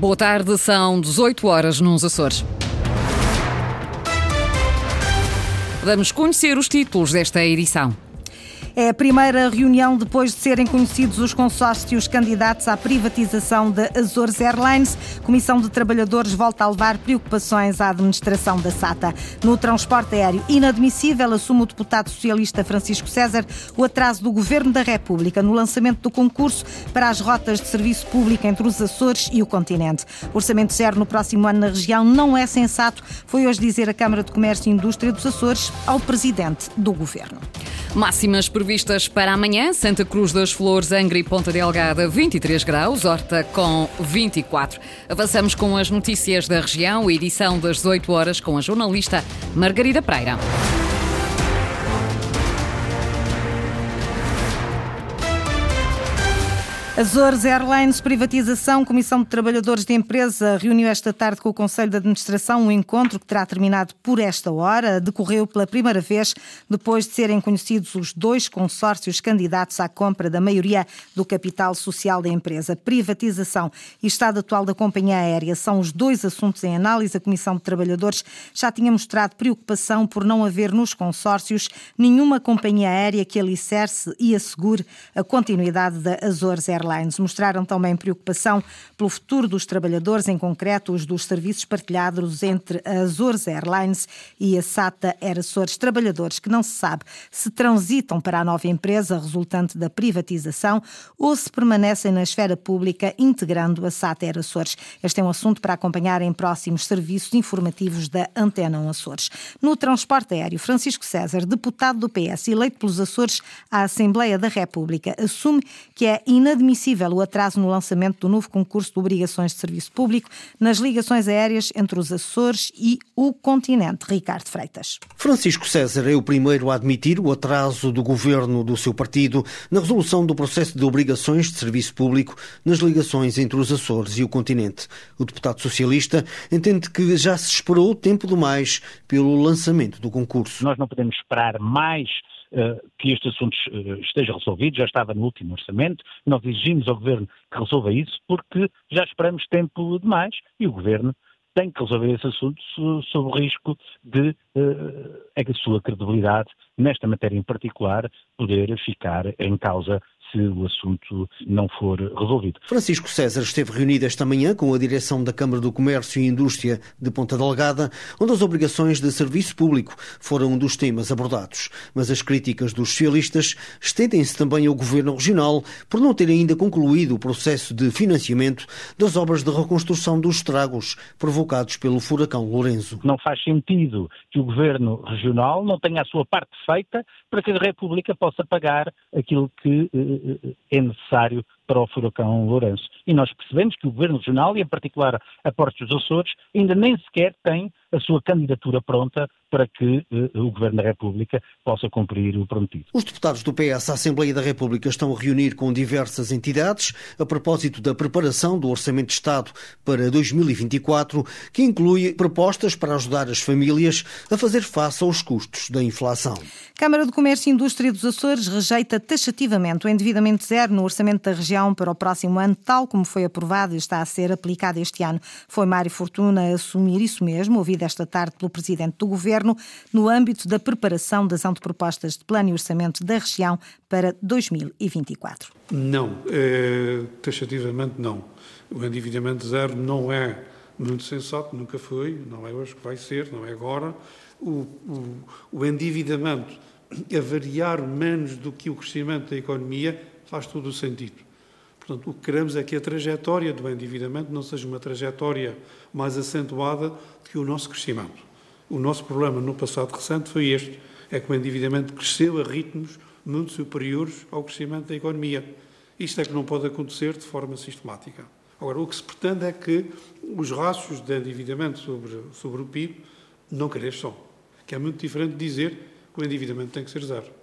Boa tarde, são 18 horas nos Açores. Vamos conhecer os títulos desta edição. É a primeira reunião depois de serem conhecidos os consórcios candidatos à privatização da Azores Airlines. Comissão de Trabalhadores volta a levar preocupações à administração da SATA. No transporte aéreo, inadmissível, assume o deputado socialista Francisco César o atraso do Governo da República no lançamento do concurso para as rotas de serviço público entre os Açores e o continente. orçamento zero no próximo ano na região não é sensato, foi hoje dizer a Câmara de Comércio e Indústria dos Açores ao Presidente do Governo. Máximas previstas para amanhã: Santa Cruz das Flores, Angra e Ponta Delgada, 23 graus, Horta com 24. Avançamos com as notícias da região, edição das 18 horas com a jornalista Margarida Pereira. Azores Airlines Privatização, Comissão de Trabalhadores de Empresa reuniu esta tarde com o Conselho de Administração um encontro que terá terminado por esta hora. Decorreu pela primeira vez depois de serem conhecidos os dois consórcios candidatos à compra da maioria do capital social da empresa. Privatização e estado atual da companhia aérea são os dois assuntos em análise. A Comissão de Trabalhadores já tinha mostrado preocupação por não haver nos consórcios nenhuma companhia aérea que alicerce e assegure a continuidade da Azores Airlines. Airlines mostraram também preocupação pelo futuro dos trabalhadores, em concreto os dos serviços partilhados entre a Azores Airlines e a SATA Air Açores. Trabalhadores que não se sabe se transitam para a nova empresa resultante da privatização ou se permanecem na esfera pública integrando a SATA Air Açores. Este é um assunto para acompanhar em próximos serviços informativos da Antena Açores. No transporte aéreo, Francisco César, deputado do PS eleito pelos Açores à Assembleia da República, assume que é inadmissível inadmissível o atraso no lançamento do novo concurso de obrigações de serviço público nas ligações aéreas entre os Açores e o continente. Ricardo Freitas. Francisco César é o primeiro a admitir o atraso do governo do seu partido na resolução do processo de obrigações de serviço público nas ligações entre os Açores e o continente. O deputado socialista entende que já se esperou tempo demais pelo lançamento do concurso. Nós não podemos esperar mais que este assunto eh, esteja resolvido, já estava no último orçamento, nós exigimos ao Governo que resolva isso porque já esperamos tempo demais e o Governo tem que resolver esse assunto sob o risco de uh, a sua credibilidade, nesta matéria em particular, poder ficar em causa se o assunto não for resolvido. Francisco César esteve reunido esta manhã com a direção da Câmara do Comércio e Indústria de Ponta Delgada, onde as obrigações de serviço público foram um dos temas abordados. Mas as críticas dos socialistas estendem-se também ao Governo Regional por não ter ainda concluído o processo de financiamento das obras de reconstrução dos estragos provocados pelo furacão Lourenço. Não faz sentido que o Governo Regional não tenha a sua parte feita para que a República possa pagar aquilo que eh, é necessário para o furacão Lourenço. E nós percebemos que o Governo Regional, e em particular a Portos dos Açores, ainda nem sequer tem a sua candidatura pronta para que uh, o Governo da República possa cumprir o prometido. Os deputados do PS à Assembleia da República estão a reunir com diversas entidades a propósito da preparação do Orçamento de Estado para 2024, que inclui propostas para ajudar as famílias a fazer face aos custos da inflação. Câmara de Comércio e Indústria dos Açores rejeita taxativamente o endividamento zero no Orçamento da região para o próximo ano, tal como foi aprovado e está a ser aplicado este ano. Foi Mário Fortuna a assumir isso mesmo, ouvido esta tarde pelo Presidente do Governo no âmbito da preparação das antepropostas de plano e orçamento da região para 2024? Não, é, taxativamente não. O endividamento zero não é muito sensato, nunca foi, não é hoje que vai ser, não é agora. O, o, o endividamento a variar menos do que o crescimento da economia faz todo o sentido. Portanto, o que queremos é que a trajetória do endividamento não seja uma trajetória mais acentuada que o nosso crescimento. O nosso problema no passado recente foi este: é que o endividamento cresceu a ritmos muito superiores ao crescimento da economia. Isto é que não pode acontecer de forma sistemática. Agora, o que se pretende é que os rastros de endividamento sobre, sobre o PIB não cresçam, que é muito diferente de dizer que o endividamento tem que ser zero.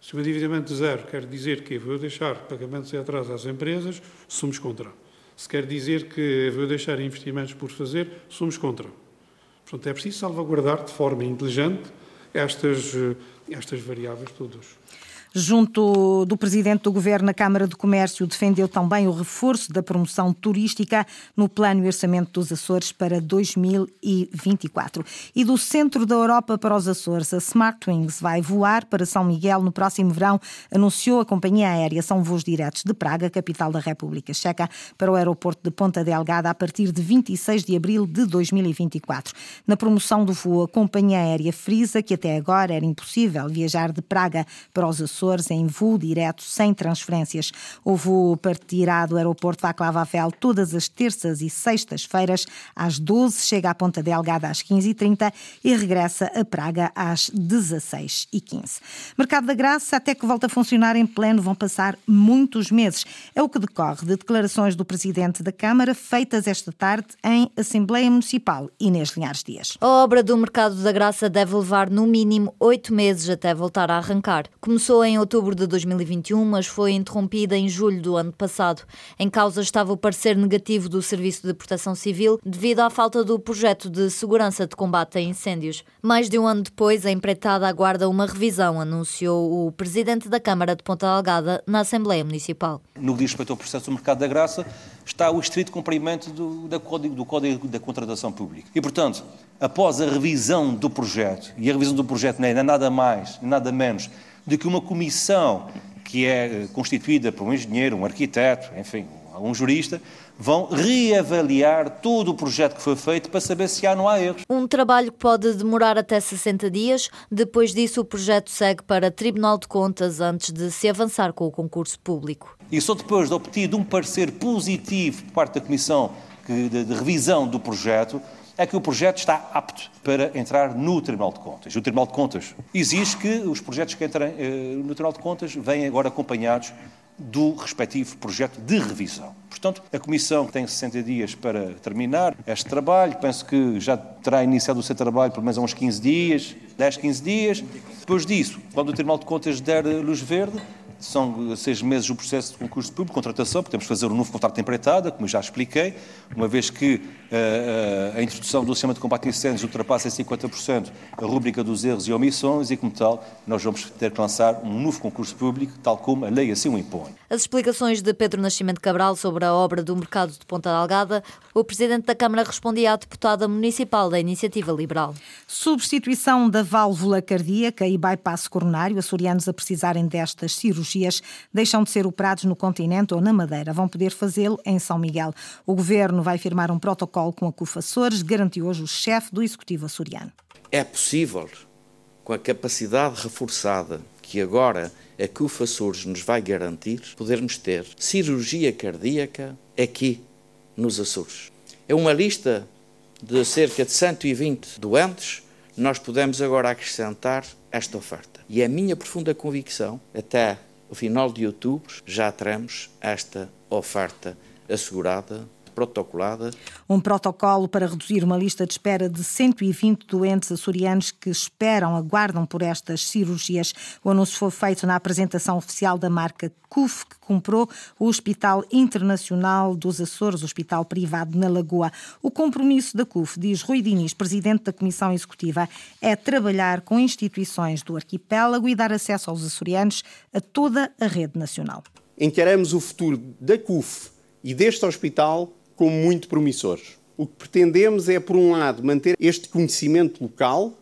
Se o endividamento zero quer dizer que vou deixar pagamentos em atraso às empresas, somos contra. Se quer dizer que vou deixar investimentos por fazer, somos contra. Portanto, é preciso salvaguardar de forma inteligente estas, eh, estas variáveis todas. Junto do presidente do governo, a Câmara de Comércio defendeu também o reforço da promoção turística no plano e orçamento dos Açores para 2024. E do centro da Europa para os Açores, a Smartwings vai voar para São Miguel no próximo verão, anunciou a companhia aérea. São voos diretos de Praga, capital da República Checa, para o aeroporto de Ponta Delgada a partir de 26 de abril de 2024. Na promoção do voo, a companhia aérea frisa que até agora era impossível viajar de Praga para os Açores Açores em voo direto, sem transferências. O voo partirá do aeroporto Václav Havel todas as terças e sextas-feiras às 12, chega à Ponta Delgada às 15h30 e regressa a Praga às 16h15. Mercado da Graça, até que volta a funcionar em pleno, vão passar muitos meses. É o que decorre de declarações do Presidente da Câmara feitas esta tarde em Assembleia Municipal. Inês Linhares Dias. A obra do Mercado da Graça deve levar no mínimo oito meses até voltar a arrancar. Começou em outubro de 2021, mas foi interrompida em julho do ano passado. Em causa estava o parecer negativo do Serviço de Proteção Civil devido à falta do projeto de segurança de combate a incêndios. Mais de um ano depois, a empreitada aguarda uma revisão, anunciou o presidente da Câmara de Ponta Delgada na Assembleia Municipal. No que diz respeito ao processo do mercado da graça, está o estrito cumprimento do, código, do Código da Contratação Pública. E, portanto, após a revisão do projeto, e a revisão do projeto não é nada mais, nada menos de que uma comissão que é eh, constituída por um engenheiro, um arquiteto, enfim, algum jurista, vão reavaliar todo o projeto que foi feito para saber se há ou não há erros. Um trabalho que pode demorar até 60 dias. Depois disso, o projeto segue para Tribunal de Contas antes de se avançar com o concurso público. E só depois de obtido um parecer positivo por parte da Comissão de, de revisão do projeto, é que o projeto está apto para entrar no Tribunal de Contas. O Tribunal de Contas exige que os projetos que entrem eh, no Tribunal de Contas venham agora acompanhados do respectivo projeto de revisão. Portanto, a Comissão tem 60 dias para terminar este trabalho. Penso que já terá iniciado o seu trabalho por menos uns 15 dias, 10, 15 dias. Depois disso, quando o Tribunal de Contas der luz verde, são seis meses o processo de concurso público, contratação, podemos fazer um novo contrato de empreitada, como já expliquei, uma vez que uh, a introdução do sistema de combate a incêndios ultrapassa em 50% a rúbrica dos erros e omissões e, como tal, nós vamos ter que lançar um novo concurso público, tal como a lei assim o impõe. As explicações de Pedro Nascimento Cabral sobre a obra do mercado de Ponta Delgada, o Presidente da Câmara respondia à deputada municipal da Iniciativa Liberal. Substituição da válvula cardíaca e bypass coronário, açorianos a precisarem destas cirurgias cirurgias deixam de ser operados no continente ou na Madeira. Vão poder fazê-lo em São Miguel. O governo vai firmar um protocolo com a CUF Açores, garantiu hoje o chefe do Executivo açoriano. É possível, com a capacidade reforçada que agora a CUF Açores nos vai garantir, podermos ter cirurgia cardíaca aqui nos Açores. É uma lista de cerca de 120 doentes, nós podemos agora acrescentar esta oferta. E é a minha profunda convicção, até no final de outubro já teremos esta oferta assegurada protocolada. Um protocolo para reduzir uma lista de espera de 120 doentes açorianos que esperam, aguardam por estas cirurgias. O anúncio foi feito na apresentação oficial da marca CUF, que comprou o Hospital Internacional dos Açores, hospital privado na Lagoa. O compromisso da CUF, diz Rui Diniz, presidente da Comissão Executiva, é trabalhar com instituições do arquipélago e dar acesso aos açorianos a toda a rede nacional. Encaramos o futuro da CUF e deste hospital como muito promissores. O que pretendemos é, por um lado, manter este conhecimento local,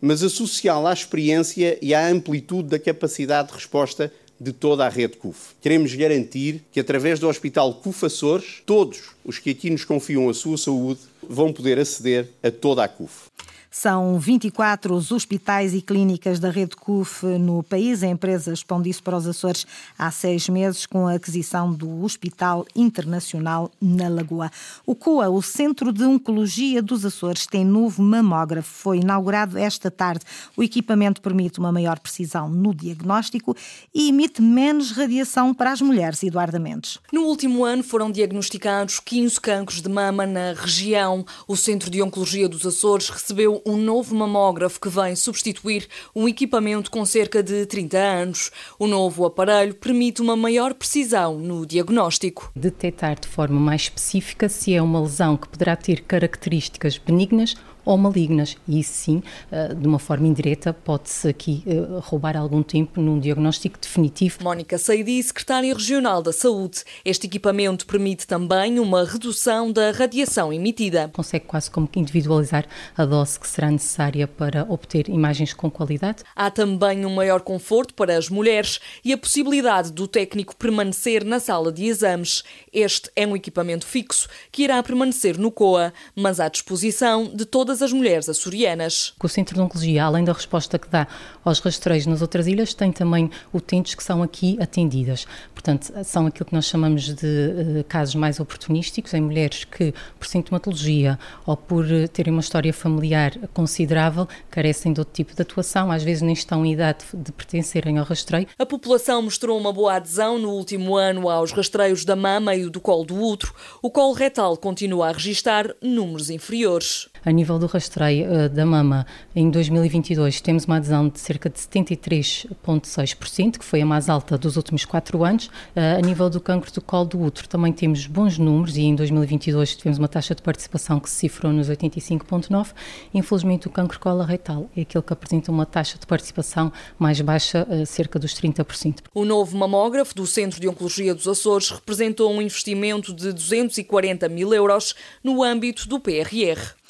mas associá-lo à experiência e à amplitude da capacidade de resposta de toda a rede CUF. Queremos garantir que, através do Hospital CUF Açores, todos os que aqui nos confiam a sua saúde vão poder aceder a toda a CUF. São 24 os hospitais e clínicas da rede CUF no país. A empresa expõe isso para os Açores há seis meses com a aquisição do Hospital Internacional na Lagoa. O COA, o Centro de Oncologia dos Açores, tem novo mamógrafo. Foi inaugurado esta tarde. O equipamento permite uma maior precisão no diagnóstico e emite menos radiação para as mulheres. Eduardo Mendes. No último ano foram diagnosticados 15 cancros de mama na região. O Centro de Oncologia dos Açores recebeu um novo mamógrafo que vem substituir um equipamento com cerca de 30 anos. O novo aparelho permite uma maior precisão no diagnóstico. Detectar de forma mais específica se é uma lesão que poderá ter características benignas ou malignas. E isso sim, eh, de uma forma indireta, pode-se aqui eh, roubar algum tempo num diagnóstico definitivo. Mónica Seidi, secretária regional da Saúde. Este equipamento permite também uma redução da radiação emitida. Consegue quase como que individualizar a dose que será necessária para obter imagens com qualidade. Há também um maior conforto para as mulheres e a possibilidade do técnico permanecer na sala de exames. Este é um equipamento fixo que irá permanecer no COA, mas à disposição de todas as mulheres açorianas. O Centro de Oncologia, além da resposta que dá aos rastreios nas outras ilhas, tem também utentes que são aqui atendidas. Portanto, são aquilo que nós chamamos de uh, casos mais oportunísticos, em mulheres que, por sintomatologia ou por uh, terem uma história familiar considerável, carecem de outro tipo de atuação, às vezes nem estão em idade de pertencerem ao rastreio. A população mostrou uma boa adesão no último ano aos rastreios da mama e do colo do útero. O colo retal continua a registrar números inferiores. A nível do rastreio uh, da mama, em 2022 temos uma adesão de cerca de 73,6%, que foi a mais alta dos últimos quatro anos. Uh, a nível do cancro do colo do útero também temos bons números e em 2022 tivemos uma taxa de participação que se cifrou nos 85,9%. Infelizmente o cancro coloretal é aquele que apresenta uma taxa de participação mais baixa, uh, cerca dos 30%. O novo mamógrafo do Centro de Oncologia dos Açores representou um investimento de 240 mil euros no âmbito do PRR.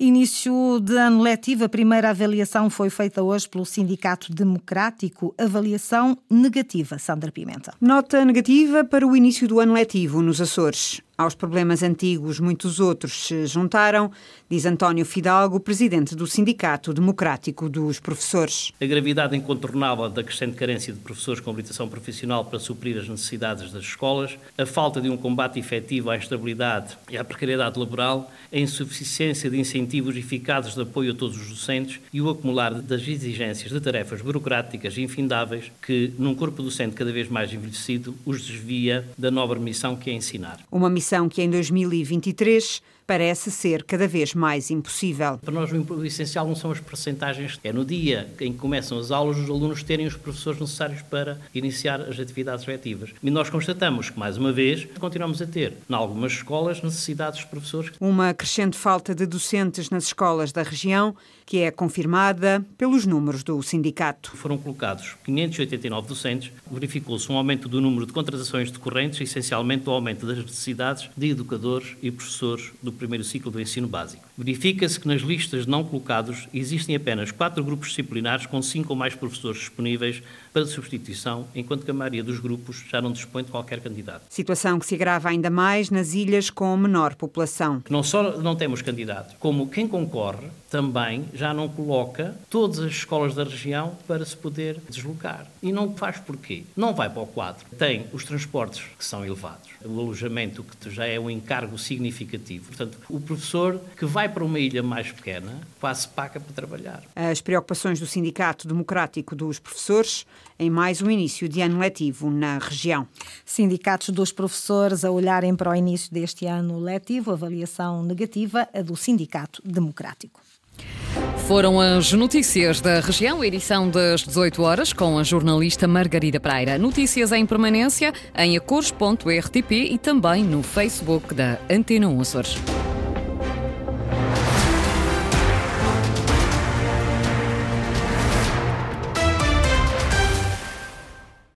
Início de ano letivo, a primeira avaliação foi feita hoje pelo Sindicato Democrático. Avaliação negativa, Sandra Pimenta. Nota negativa para o início do ano letivo nos Açores. Aos problemas antigos, muitos outros se juntaram, diz António Fidalgo, presidente do Sindicato Democrático dos Professores. A gravidade incontornável da crescente carência de professores com habilitação profissional para suprir as necessidades das escolas, a falta de um combate efetivo à instabilidade e à precariedade laboral, a insuficiência de incentivos eficazes de apoio a todos os docentes e o acumular das exigências de tarefas burocráticas infindáveis que, num corpo docente cada vez mais envelhecido, os desvia da nobre missão que é ensinar. Uma missão que em 2023 parece ser cada vez mais impossível. Para nós o essencial não são as percentagens, é no dia em que começam as aulas os alunos terem os professores necessários para iniciar as atividades letivas. E nós constatamos que, mais uma vez, continuamos a ter, em algumas escolas, necessidades de professores. Uma crescente falta de docentes nas escolas da região, que é confirmada pelos números do sindicato. Foram colocados 589 docentes, verificou-se um aumento do número de contratações decorrentes, essencialmente o aumento das necessidades de educadores e professores do primeiro ciclo do ensino básico. Verifica-se que nas listas não colocados existem apenas quatro grupos disciplinares com cinco ou mais professores disponíveis para substituição, enquanto que a maioria dos grupos já não dispõe de qualquer candidato. Situação que se agrava ainda mais nas ilhas com menor população. Não só não temos candidatos, como quem concorre também já não coloca todas as escolas da região para se poder deslocar. E não faz porquê? Não vai para o quadro. Tem os transportes que são elevados, o alojamento que já é um encargo significativo. Portanto, o professor que vai para uma ilha mais pequena quase paga para trabalhar. As preocupações do Sindicato Democrático dos Professores em mais um início de ano letivo na região. Sindicatos dos professores a olharem para o início deste ano letivo, avaliação negativa a do Sindicato Democrático. Foram as notícias da região, edição das 18 horas, com a jornalista Margarida Praira. Notícias em permanência em acores.rtp e também no Facebook da Antena 1 Açores.